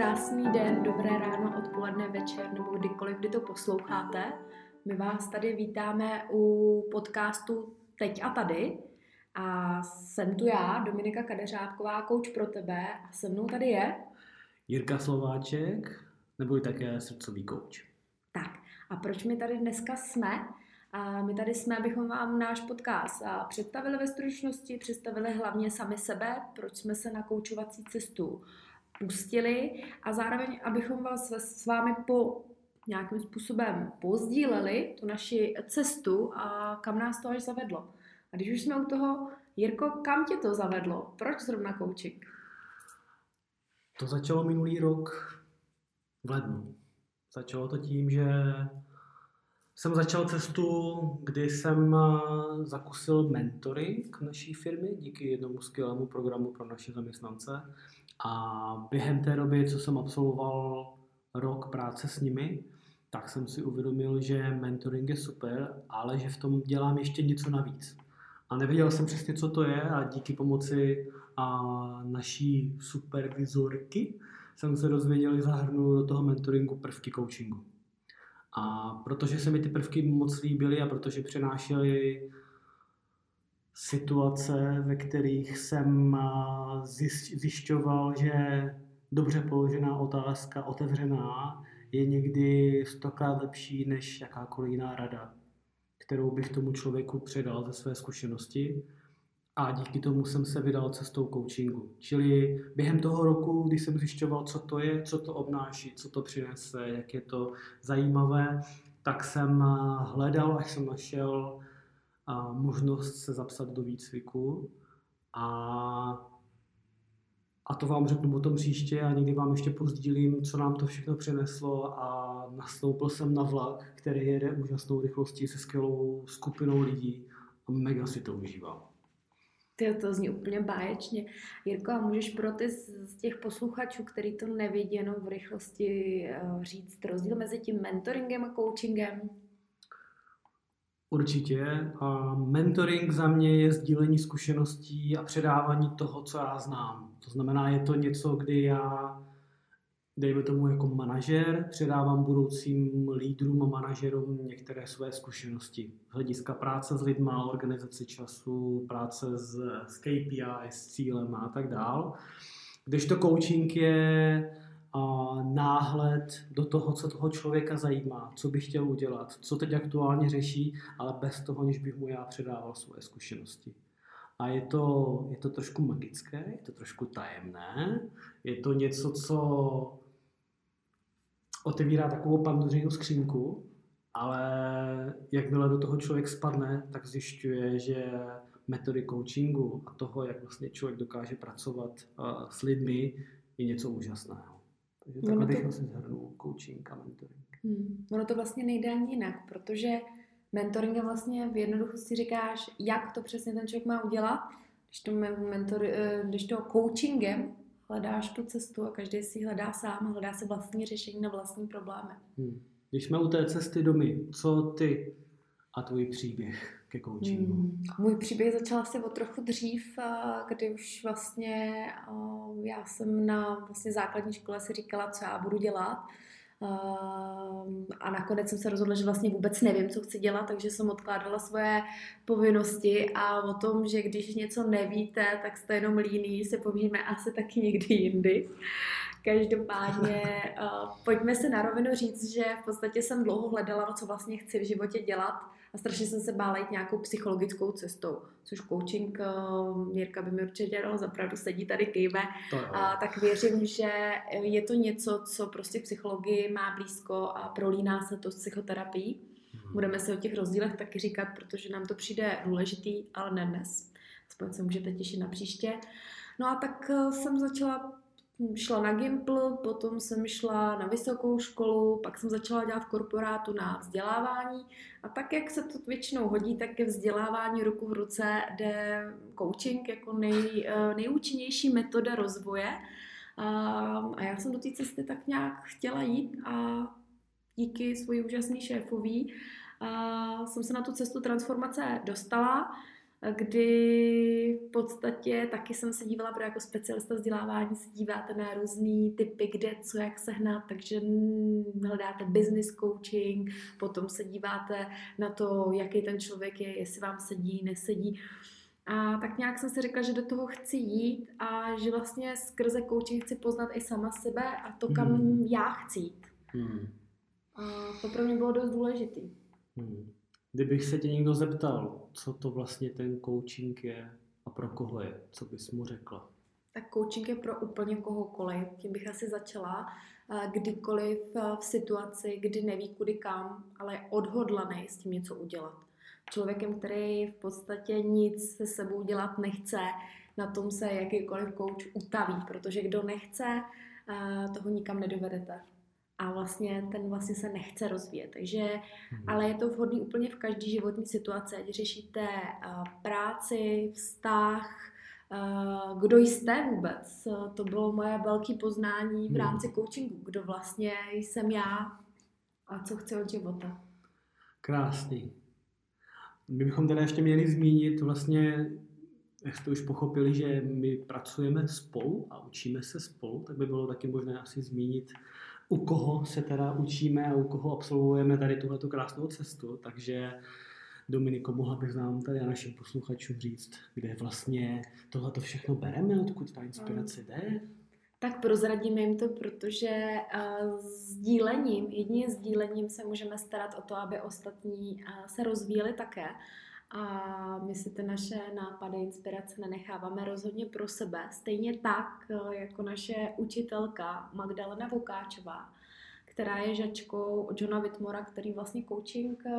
krásný den, dobré ráno, odpoledne, večer nebo kdykoliv, kdy to posloucháte. My vás tady vítáme u podcastu Teď a tady. A jsem tu já, Dominika Kadeřávková, kouč pro tebe. A se mnou tady je... Jirka Slováček, nebo i také srdcový kouč. Tak, a proč my tady dneska jsme? A my tady jsme, abychom vám náš podcast představili ve stručnosti, představili hlavně sami sebe, proč jsme se na koučovací cestu pustili a zároveň, abychom vás s vámi po nějakým způsobem pozdíleli tu naši cestu a kam nás to až zavedlo. A když už jsme u toho, Jirko, kam tě to zavedlo? Proč zrovna coaching? To začalo minulý rok v lednu. Začalo to tím, že jsem začal cestu, kdy jsem zakusil mentoring naší firmy díky jednomu skvělému programu pro naše zaměstnance. A během té doby, co jsem absolvoval rok práce s nimi, tak jsem si uvědomil, že mentoring je super, ale že v tom dělám ještě něco navíc. A nevěděl jsem přesně, co to je a díky pomoci a naší supervizorky jsem se dozvěděl, že zahrnu do toho mentoringu prvky coachingu. A protože se mi ty prvky moc líbily a protože přenášely situace, ve kterých jsem zjišťoval, že dobře položená otázka, otevřená, je někdy stokrát lepší než jakákoliv jiná rada, kterou bych tomu člověku předal ze své zkušenosti. A díky tomu jsem se vydal cestou coachingu. Čili během toho roku, kdy jsem zjišťoval, co to je, co to obnáší, co to přinese, jak je to zajímavé, tak jsem hledal, až jsem našel možnost se zapsat do výcviku a a to vám řeknu potom příště a někdy vám ještě pozdílím, co nám to všechno přineslo a nastoupil jsem na vlak, který jede úžasnou rychlostí se skvělou skupinou lidí a mega si to užívám. Ty to zní úplně báječně. Jirko, a můžeš pro ty z těch posluchačů, který to nevidí jenom v rychlosti, eh, říct rozdíl mezi tím mentoringem a coachingem? Určitě. A mentoring za mě je sdílení zkušeností a předávání toho, co já znám. To znamená, je to něco, kdy já, dejme tomu jako manažer, předávám budoucím lídrům a manažerům některé své zkušenosti. Z hlediska práce s lidma, organizace času, práce s, s KPI, s cílem a tak dál. Když to coaching je náhled do toho, co toho člověka zajímá, co by chtěl udělat, co teď aktuálně řeší, ale bez toho, než bych mu já předával svoje zkušenosti. A je to, je to trošku magické, je to trošku tajemné, je to něco, co otevírá takovou pandořinu skřínku, ale jakmile do toho člověk spadne, tak zjišťuje, že metody coachingu a toho, jak vlastně člověk dokáže pracovat s lidmi, je něco úžasného. Takže takhle bych to... asi zhrnul coaching a mentoring. Hmm. Ono to vlastně nejde ani jinak, protože mentoring vlastně v jednoduchosti říkáš, jak to přesně ten člověk má udělat, když to, mentor, eh, když to coachingem hledáš tu cestu a každý si hledá sám, hledá si vlastní řešení na vlastní problémy. Hmm. Když jsme u té cesty domy, co ty a tvůj příběh ke coachingu? Hmm. Můj příběh začal asi o trochu dřív, kdy už vlastně já jsem na vlastně základní škole si říkala, co já budu dělat. A nakonec jsem se rozhodla, že vlastně vůbec nevím, co chci dělat, takže jsem odkládala svoje povinnosti a o tom, že když něco nevíte, tak jste jenom líní, se povíme asi taky někdy jindy. Každopádně pojďme se na rovinu říct, že v podstatě jsem dlouho hledala, co vlastně chci v životě dělat a strašně jsem se bála jít nějakou psychologickou cestou, což coaching Mirka by mi určitě dala zapravdu, sedí tady kýve, a tak věřím, že je to něco, co prostě psychologii má blízko a prolíná se to s psychoterapií. Hmm. Budeme si o těch rozdílech taky říkat, protože nám to přijde důležitý, ale ne dnes. Aspoň se můžete těšit na příště. No a tak eh, jsem začala šla na Gimpl, potom jsem šla na vysokou školu, pak jsem začala dělat v korporátu na vzdělávání a tak, jak se to většinou hodí, tak ke vzdělávání ruku v ruce jde coaching jako nej, eh, nejúčinnější metoda rozvoje. A já jsem do té cesty tak nějak chtěla jít a díky svoji úžasný šéfový a jsem se na tu cestu transformace dostala kdy v podstatě taky jsem se dívala, protože jako specialista vzdělávání se díváte na různý typy, kde, co, jak sehnat, takže hledáte business coaching, potom se díváte na to, jaký ten člověk je, jestli vám sedí, nesedí. A tak nějak jsem si řekla, že do toho chci jít a že vlastně skrze coaching chci poznat i sama sebe a to, kam hmm. já chci jít. Hmm. A to pro mě bylo dost důležitý. Hmm. Kdybych se tě někdo zeptal, co to vlastně ten coaching je a pro koho je, co bys mu řekla? Tak coaching je pro úplně kohokoliv. Tím bych asi začala. Kdykoliv v situaci, kdy neví kudy kam, ale je odhodlaný s tím něco udělat. Člověkem, který v podstatě nic se sebou dělat nechce, na tom se jakýkoliv coach utaví, protože kdo nechce, toho nikam nedovedete a vlastně ten vlastně se nechce rozvíjet. Takže, hmm. ale je to vhodný úplně v každé životní situaci, ať řešíte uh, práci, vztah, uh, kdo jste vůbec. To bylo moje velké poznání v mhm. rámci hmm. coachingu, kdo vlastně jsem já a co chci od života. Krásný. My bychom teda ještě měli zmínit vlastně, jak jste už pochopili, že my pracujeme spolu a učíme se spolu, tak by bylo taky možné asi zmínit u koho se teda učíme a u koho absolvujeme tady tuhletu krásnou cestu, takže Dominiko, mohla bych nám tady a našim posluchačům říct, kde vlastně tohle všechno bereme, odkud ta inspirace jde? Tak prozradíme jim to, protože uh, sdílením, jedině sdílením se můžeme starat o to, aby ostatní uh, se rozvíjeli také. A my si ty naše nápady, inspirace nenecháváme rozhodně pro sebe. Stejně tak, eh, jako naše učitelka Magdalena Vukáčová, která je žačkou Johna Whitmora, který vlastně coaching eh,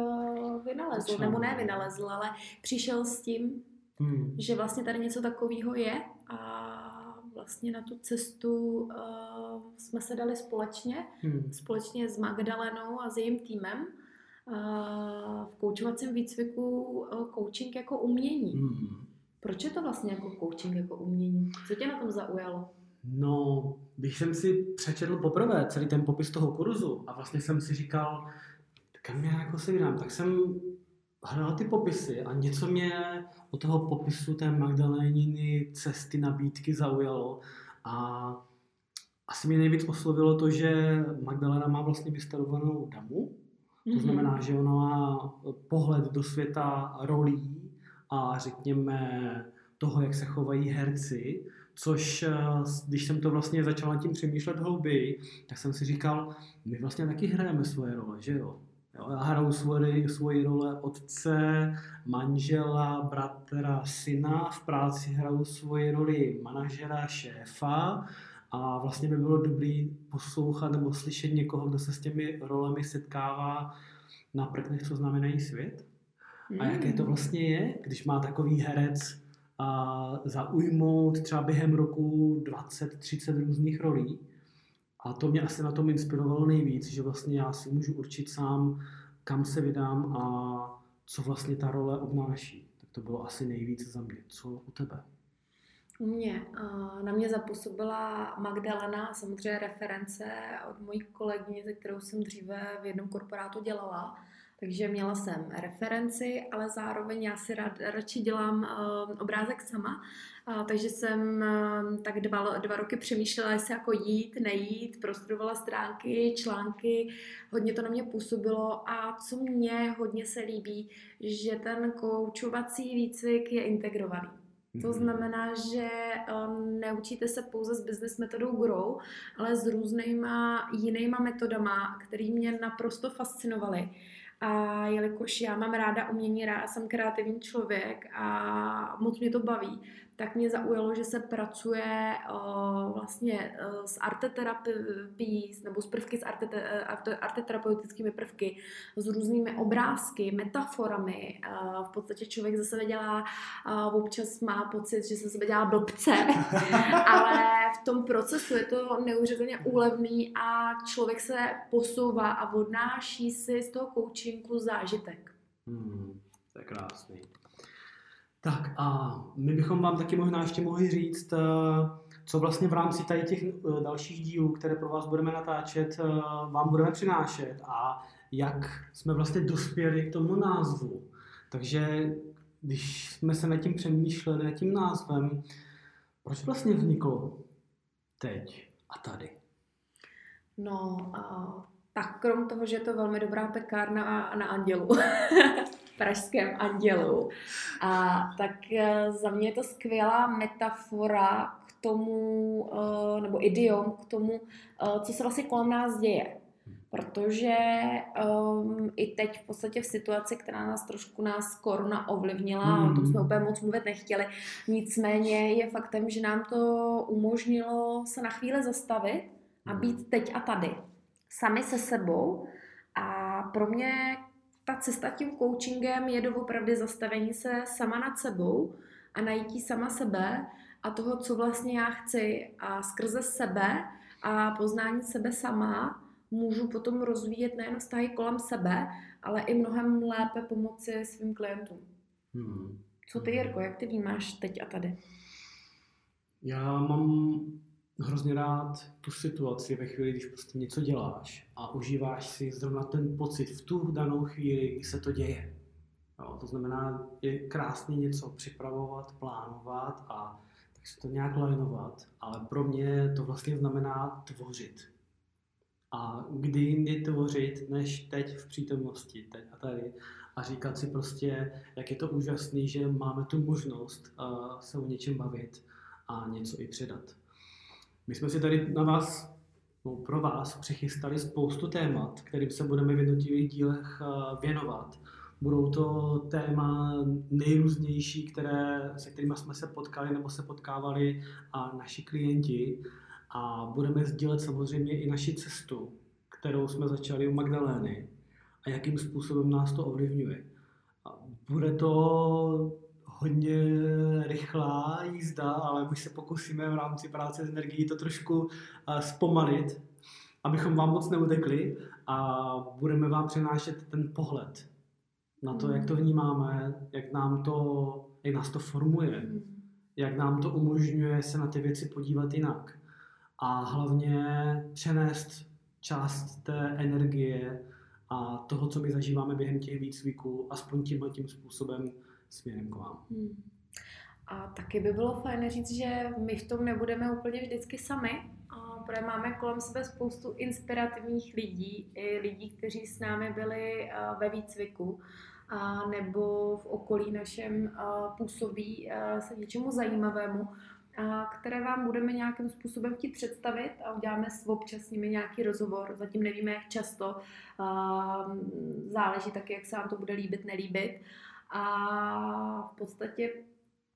vynalezl, nebo ne vynalezl, ale přišel s tím, hmm. že vlastně tady něco takového je a vlastně na tu cestu uh, jsme se dali společně, hmm. společně s Magdalenou a s jejím týmem v koučovacím výcviku coaching jako umění. Hmm. Proč je to vlastně jako coaching jako umění? Co tě na tom zaujalo? No, když jsem si přečetl poprvé celý ten popis toho kurzu a vlastně jsem si říkal, kam já jako se vydám, tak jsem hledal ty popisy a něco mě od toho popisu té Magdaléniny cesty nabídky zaujalo a asi mě nejvíc oslovilo to, že Magdalena má vlastně vystarovanou damu, to mm-hmm. znamená, že ona má pohled do světa rolí a řekněme toho, jak se chovají herci, což eh, když jsem to vlastně začal nad tím přemýšlet hlouběji, tak jsem si říkal, my vlastně taky hrajeme svoje role, že jo? jo já hraju svoji, svoji role otce, manžela, bratra, syna, v práci hraju svoji roli manažera, šéfa, a vlastně by bylo dobrý poslouchat nebo slyšet někoho, kdo se s těmi rolemi setkává na prknech, co znamenají svět. A jaké to hmm. vlastně je, když má takový herec a zaujmout třeba během roku 20-30 různých rolí. A to mě asi na tom inspirovalo nejvíc, že vlastně já si můžu určit sám, kam se vydám a co vlastně ta role obnáší. Tak to bylo asi nejvíc za mě. Co u tebe? U mě. Na mě zapůsobila Magdalena, samozřejmě reference od mojí kolegyně, se kterou jsem dříve v jednom korporátu dělala. Takže měla jsem referenci, ale zároveň já si rád, radši dělám uh, obrázek sama. Uh, takže jsem uh, tak dva, dva roky přemýšlela, jestli jako jít, nejít, prostudovala stránky, články, hodně to na mě působilo a co mě hodně se líbí, že ten koučovací výcvik je integrovaný. To mhm. znamená, že um, neučíte se pouze s business metodou Grow, ale s různýma jinýma metodama, které mě naprosto fascinovaly. A jelikož já mám ráda umění, ráda jsem kreativní člověk a moc mě to baví, tak mě zaujalo, že se pracuje uh, vlastně uh, s arteterapií nebo s prvky s arte, arte, arteterapeutickými prvky, s různými obrázky, metaforami. Uh, v podstatě člověk ze sebe dělá, uh, občas má pocit, že se sebe dělá blbce, ale v tom procesu je to neuvěřitelně úlevný a člověk se posouvá a odnáší si z toho coachingu zážitek. Hmm, to je krásný. Tak a my bychom vám taky možná ještě mohli říct, eh, co vlastně v rámci tady těch eh, dalších dílů, které pro vás budeme natáčet, eh, vám budeme přinášet a jak jsme vlastně dospěli k tomu názvu. Takže když jsme se nad tím přemýšleli, nad tím názvem, proč vlastně vzniklo teď a tady? No, a, tak krom toho, že je to velmi dobrá pekárna na, na Andělu, pražském Andělu, a, tak e, za mě je to skvělá metafora k tomu, e, nebo idiom k tomu, e, co se vlastně kolem nás děje protože um, i teď v podstatě v situaci, která nás trošku nás koruna ovlivnila, mm. o tom jsme hmm. úplně moc mluvit nechtěli, nicméně je faktem, že nám to umožnilo se na chvíli zastavit a být hmm. teď a tady, sami se sebou a pro mě ta cesta tím coachingem je doopravdy zastavení se sama nad sebou a najítí sama sebe a toho, co vlastně já chci a skrze sebe a poznání sebe sama můžu potom rozvíjet nejen vztahy kolem sebe, ale i mnohem lépe pomoci svým klientům. Hmm. Co ty, Jirko, jak ty vnímáš teď a tady? Já mám hrozně rád tu situaci ve chvíli, když prostě něco děláš a užíváš si zrovna ten pocit v tu danou chvíli, kdy se to děje. Jo, to znamená, je krásně něco připravovat, plánovat a tak si to nějak lajnovat, ale pro mě to vlastně znamená tvořit. A kdy jindy tvořit, než teď v přítomnosti, teď a tady. A říkat si prostě, jak je to úžasný, že máme tu možnost uh, se o něčem bavit a něco i předat. My jsme si tady na vás, no pro vás, přichystali spoustu témat, kterým se budeme v jednotlivých dílech uh, věnovat. Budou to téma nejrůznější, které, se kterými jsme se potkali nebo se potkávali a naši klienti a budeme sdílet samozřejmě i naši cestu, kterou jsme začali u Magdalény a jakým způsobem nás to ovlivňuje. Bude to hodně rychlá jízda, ale my se pokusíme v rámci práce s energií to trošku zpomalit, abychom vám moc neutekli a budeme vám přinášet ten pohled na to, jak to vnímáme, jak, nám to, jak nás to formuje, jak nám to umožňuje se na ty věci podívat jinak. A hlavně přenést část té energie a toho, co my zažíváme během těch výcviků, aspoň tímhle tím způsobem směrem k vám. Hmm. A taky by bylo fajn říct, že my v tom nebudeme úplně vždycky sami, protože máme kolem sebe spoustu inspirativních lidí, i lidí, kteří s námi byli ve výcviku a nebo v okolí našem působí se něčemu zajímavému a které vám budeme nějakým způsobem chtít představit a uděláme s občas nimi nějaký rozhovor. Zatím nevíme, jak často. Záleží taky, jak se vám to bude líbit, nelíbit. A v podstatě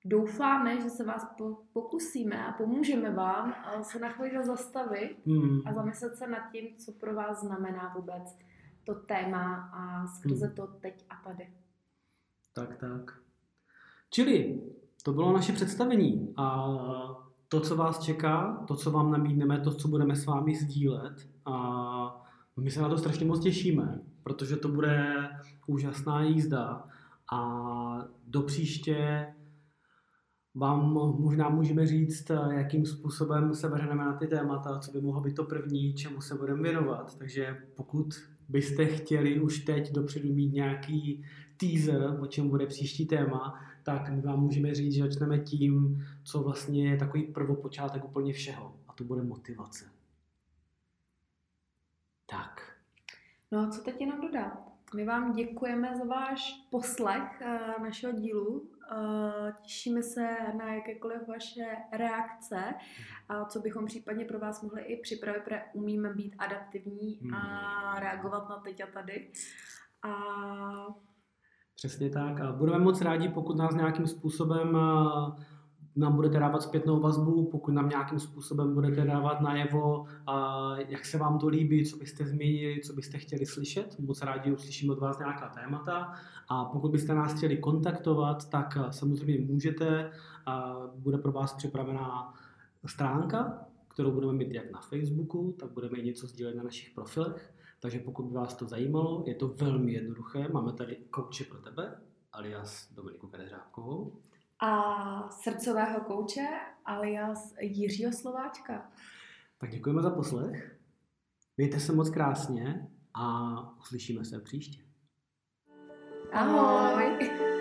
doufáme, že se vás pokusíme a pomůžeme vám se na chvíli zastavit hmm. a zamyslet se nad tím, co pro vás znamená vůbec to téma a skrze hmm. to teď a tady. Tak, tak. Čili to bylo naše představení a to, co vás čeká, to, co vám nabídneme, to, co budeme s vámi sdílet a my se na to strašně moc těšíme, protože to bude úžasná jízda a do příště vám možná můžeme říct, jakým způsobem se vrhneme na ty témata, co by mohlo být to první, čemu se budeme věnovat. Takže pokud byste chtěli už teď dopředu mít nějaký teaser, o čem bude příští téma, tak my vám můžeme říct, že začneme tím, co vlastně je takový prvopočátek úplně všeho. A to bude motivace. Tak. No a co teď jenom dodat? My vám děkujeme za váš poslech uh, našeho dílu. Uh, těšíme se na jakékoliv vaše reakce a co bychom případně pro vás mohli i připravit, protože umíme být adaptivní a hmm. reagovat na teď a tady. A Přesně tak. A budeme moc rádi, pokud nás nějakým způsobem eh, nám budete dávat zpětnou vazbu, pokud nám nějakým způsobem budete dávat najevo, jak se vám to líbí, co byste změnili, co byste chtěli slyšet. Moc rádi uslyšíme od vás nějaká témata. A pokud byste nás chtěli kontaktovat, tak eh, samozřejmě můžete. Bude pro vás připravená stránka, kterou budeme mít jak na Facebooku, tak budeme i něco sdílet na našich profilech. Takže pokud by vás to zajímalo, je to velmi jednoduché. Máme tady kouče pro tebe, alias Dominiku Kadeřábkovou. A srdcového kouče, alias Jiřího Slováčka. Tak děkujeme za poslech. Mějte se moc krásně a uslyšíme se příště. Ahoj. Ahoj.